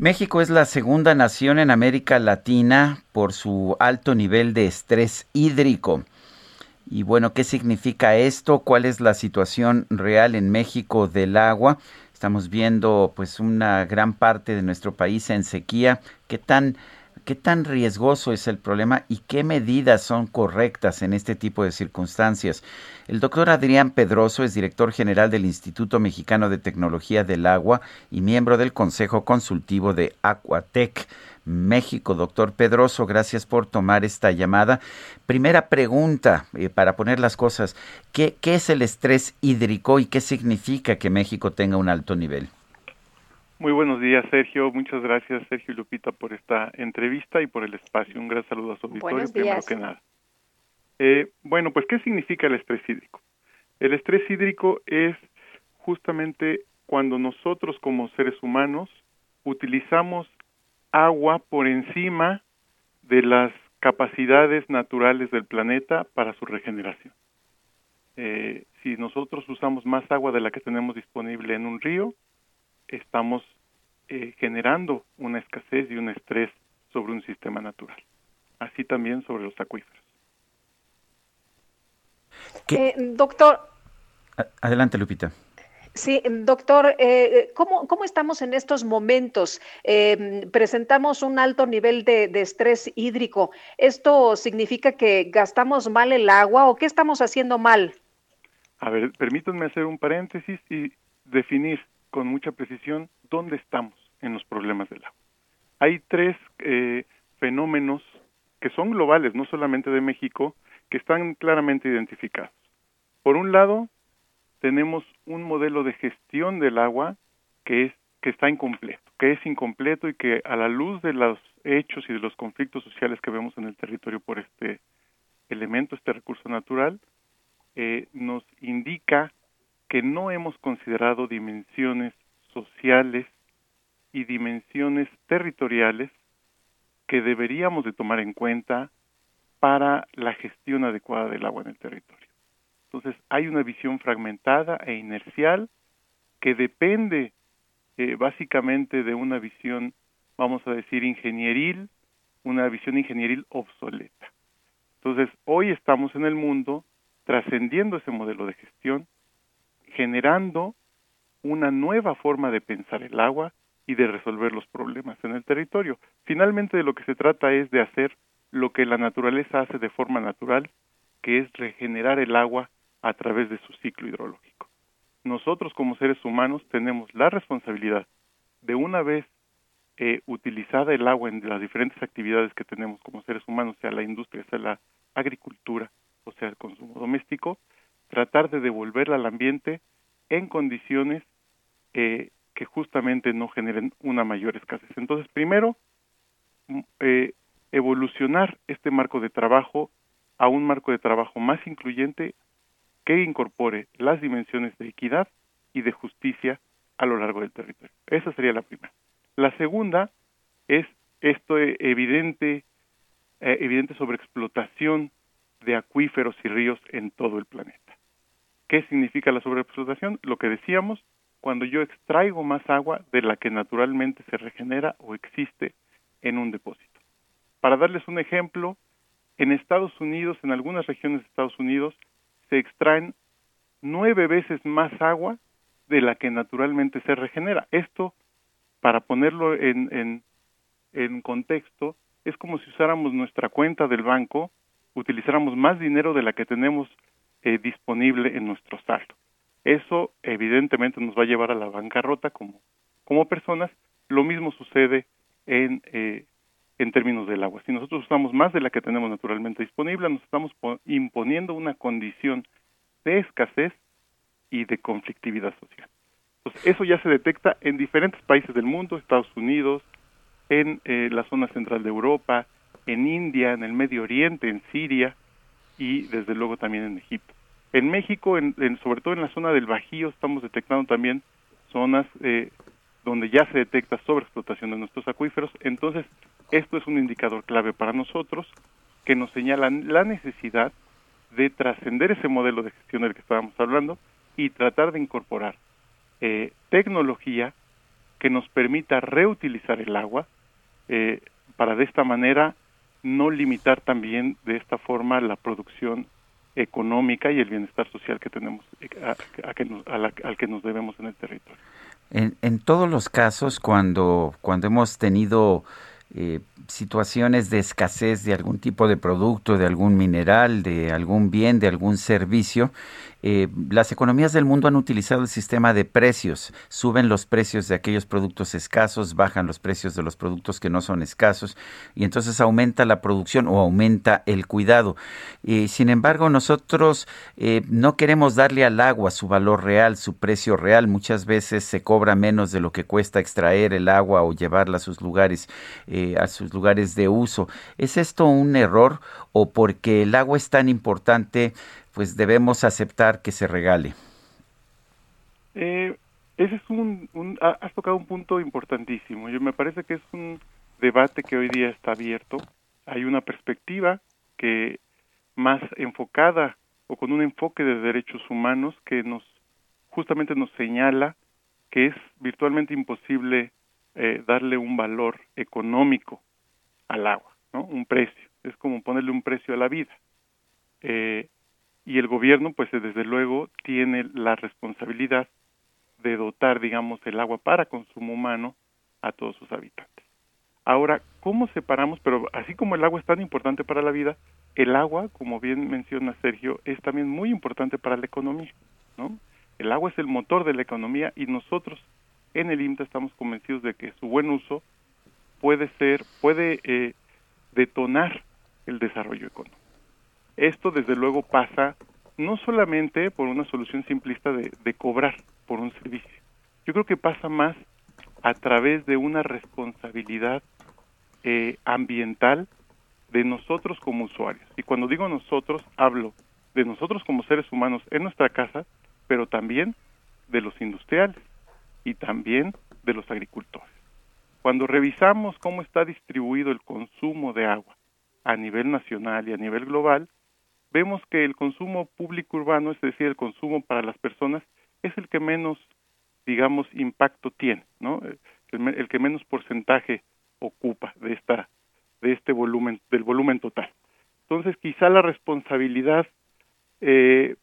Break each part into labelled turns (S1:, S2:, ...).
S1: México es la segunda nación en América Latina por su alto nivel de estrés hídrico. Y bueno, ¿qué significa esto? ¿Cuál es la situación real en México del agua? Estamos viendo pues una gran parte de nuestro país en sequía. ¿Qué tan ¿Qué tan riesgoso es el problema y qué medidas son correctas en este tipo de circunstancias? El doctor Adrián Pedroso es director general del Instituto Mexicano de Tecnología del Agua y miembro del Consejo Consultivo de Aquatec México. Doctor Pedroso, gracias por tomar esta llamada. Primera pregunta, eh, para poner las cosas, ¿qué, ¿qué es el estrés hídrico y qué significa que México tenga un alto nivel?
S2: Muy buenos días, Sergio. Muchas gracias, Sergio y Lupita, por esta entrevista y por el espacio. Un gran saludo a su auditorio, primero que nada. Eh, bueno, pues, ¿qué significa el estrés hídrico? El estrés hídrico es justamente cuando nosotros como seres humanos utilizamos agua por encima de las capacidades naturales del planeta para su regeneración. Eh, si nosotros usamos más agua de la que tenemos disponible en un río, estamos eh, generando una escasez y un estrés sobre un sistema natural, así también sobre los acuíferos.
S3: Eh, doctor.
S1: Adelante, Lupita.
S3: Sí, doctor, eh, ¿cómo, ¿cómo, estamos en estos momentos? Eh, presentamos un alto nivel de, de, estrés hídrico. ¿Esto significa que gastamos mal el agua o qué estamos haciendo mal?
S2: A ver, permítanme hacer un paréntesis y definir con mucha precisión dónde estamos en los problemas del agua. Hay tres eh, fenómenos que son globales, no solamente de México, que están claramente identificados. Por un lado, tenemos un modelo de gestión del agua que es que está incompleto, que es incompleto y que a la luz de los hechos y de los conflictos sociales que vemos en el territorio por este elemento, este recurso natural, eh, nos indica que no hemos considerado dimensiones sociales y dimensiones territoriales que deberíamos de tomar en cuenta para la gestión adecuada del agua en el territorio. Entonces, hay una visión fragmentada e inercial que depende eh, básicamente de una visión, vamos a decir, ingenieril, una visión ingenieril obsoleta. Entonces, hoy estamos en el mundo trascendiendo ese modelo de gestión generando una nueva forma de pensar el agua y de resolver los problemas en el territorio. Finalmente de lo que se trata es de hacer lo que la naturaleza hace de forma natural, que es regenerar el agua a través de su ciclo hidrológico. Nosotros como seres humanos tenemos la responsabilidad de una vez eh, utilizada el agua en las diferentes actividades que tenemos como seres humanos, sea la industria, sea la agricultura o sea el consumo doméstico, tratar de devolverla al ambiente en condiciones eh, que justamente no generen una mayor escasez. Entonces, primero, mm, eh, evolucionar este marco de trabajo a un marco de trabajo más incluyente que incorpore las dimensiones de equidad y de justicia a lo largo del territorio. Esa sería la primera. La segunda es esto evidente, eh, evidente sobreexplotación de acuíferos y ríos en todo el planeta. ¿Qué significa la sobreexplotación? Lo que decíamos, cuando yo extraigo más agua de la que naturalmente se regenera o existe en un depósito. Para darles un ejemplo, en Estados Unidos, en algunas regiones de Estados Unidos, se extraen nueve veces más agua de la que naturalmente se regenera. Esto, para ponerlo en, en, en contexto, es como si usáramos nuestra cuenta del banco utilizáramos más dinero de la que tenemos eh, disponible en nuestro saldo. Eso evidentemente nos va a llevar a la bancarrota como, como personas. Lo mismo sucede en, eh, en términos del agua. Si nosotros usamos más de la que tenemos naturalmente disponible, nos estamos imponiendo una condición de escasez y de conflictividad social. Entonces, eso ya se detecta en diferentes países del mundo, Estados Unidos, en eh, la zona central de Europa, en India, en el Medio Oriente, en Siria y desde luego también en Egipto. En México, en, sobre todo en la zona del Bajío, estamos detectando también zonas eh, donde ya se detecta sobreexplotación de nuestros acuíferos. Entonces, esto es un indicador clave para nosotros que nos señala la necesidad de trascender ese modelo de gestión del que estábamos hablando y tratar de incorporar eh, tecnología que nos permita reutilizar el agua eh, para de esta manera no limitar también de esta forma la producción económica y el bienestar social que tenemos a, que al que nos debemos en el territorio.
S1: En, en todos los casos, cuando, cuando hemos tenido eh, situaciones de escasez de algún tipo de producto, de algún mineral, de algún bien, de algún servicio, eh, las economías del mundo han utilizado el sistema de precios. Suben los precios de aquellos productos escasos, bajan los precios de los productos que no son escasos y entonces aumenta la producción o aumenta el cuidado. sin embargo, nosotros eh, no queremos darle al agua su valor real, su precio real. Muchas veces se cobra menos de lo que cuesta extraer el agua o llevarla a sus lugares, eh, a sus lugares de uso. ¿Es esto un error o porque el agua es tan importante? Pues debemos aceptar que se regale.
S2: Eh, ese es un, has tocado un punto importantísimo. Yo me parece que es un debate que hoy día está abierto. Hay una perspectiva que más enfocada o con un enfoque de derechos humanos que nos justamente nos señala que es virtualmente imposible eh, darle un valor económico al agua, ¿no? Un precio. Es como ponerle un precio a la vida. Eh, y el gobierno pues desde luego tiene la responsabilidad de dotar digamos el agua para consumo humano a todos sus habitantes. Ahora, ¿cómo separamos? Pero así como el agua es tan importante para la vida, el agua, como bien menciona Sergio, es también muy importante para la economía, ¿no? El agua es el motor de la economía y nosotros en el IMTA estamos convencidos de que su buen uso puede ser, puede eh, detonar el desarrollo económico. Esto desde luego pasa no solamente por una solución simplista de, cobrar por un servicio. Yo creo que pasa más a través de una responsabilidad eh, ambiental de nosotros como usuarios. Y cuando digo nosotros, hablo de nosotros como seres humanos en nuestra casa, pero también de los industriales y también de los agricultores. Cuando revisamos cómo está distribuido el consumo de agua a nivel nacional y a nivel global, vemos que el consumo público urbano, es decir, el consumo para las personas, es el que menos, digamos, impacto tiene, ¿no? El, que menos porcentaje ocupa de esta, de este volumen, del volumen total. Entonces, quizá la responsabilidad eh,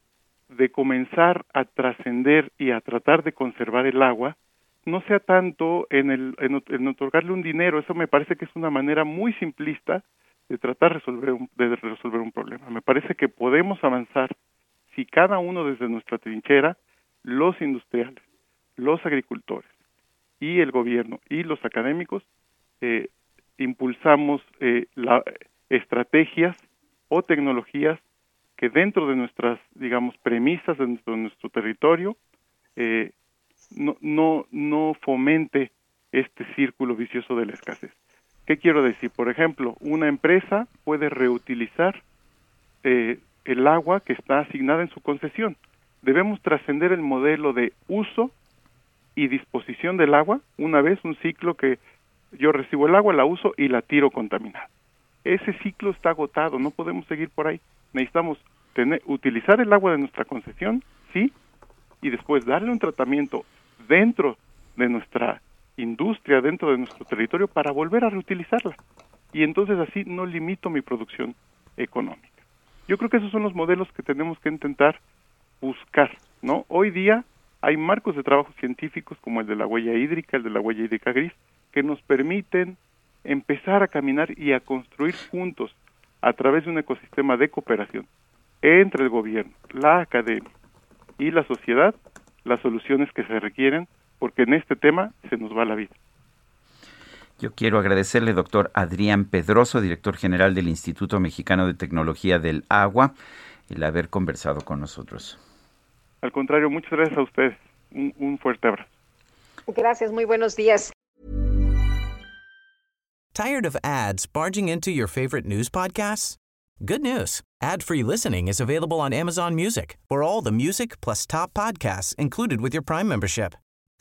S2: de comenzar a trascender y a tratar de conservar el agua no sea tanto en, el, en otorgarle un dinero, eso me parece que es una manera muy simplista de tratar resolver un, de resolver un problema. Me parece que podemos avanzar si cada uno desde nuestra trinchera, los industriales, los agricultores y el gobierno y los académicos, eh, impulsamos eh, la, estrategias o tecnologías que dentro de nuestras, digamos, premisas, dentro de nuestro territorio, eh, no, no, no fomente este círculo vicioso de la escasez. ¿Qué quiero decir? Por ejemplo, una empresa puede reutilizar eh, el agua que está asignada en su concesión. Debemos trascender el modelo de uso y disposición del agua, una vez un ciclo que yo recibo el agua, la uso y la tiro contaminada. Ese ciclo está agotado, no podemos seguir por ahí. Necesitamos tener, utilizar el agua de nuestra concesión, sí, y después darle un tratamiento dentro de nuestra industria dentro de nuestro territorio para volver a reutilizarla. Y entonces así no limito mi producción económica. Yo creo que esos son los modelos que tenemos que intentar buscar, ¿no? Hoy día hay marcos de trabajo científicos como el de la huella hídrica, el de la huella hídrica gris, que nos permiten empezar a caminar y a construir juntos a través de un ecosistema de cooperación entre el gobierno, la academia y la sociedad las soluciones que se requieren porque en este tema se nos va la vida.
S1: Yo quiero agradecerle, doctor Adrián Pedroso, director general del Instituto Mexicano de Tecnología del Agua, el haber conversado con nosotros.
S2: Al contrario, muchas gracias a ustedes. Un, un fuerte abrazo.
S3: Gracias, muy buenos días.
S4: Tired of ads barging into your favorite news podcasts? Good news. Ad-free listening is available on Amazon Music for all the music plus top podcasts included with your Prime membership.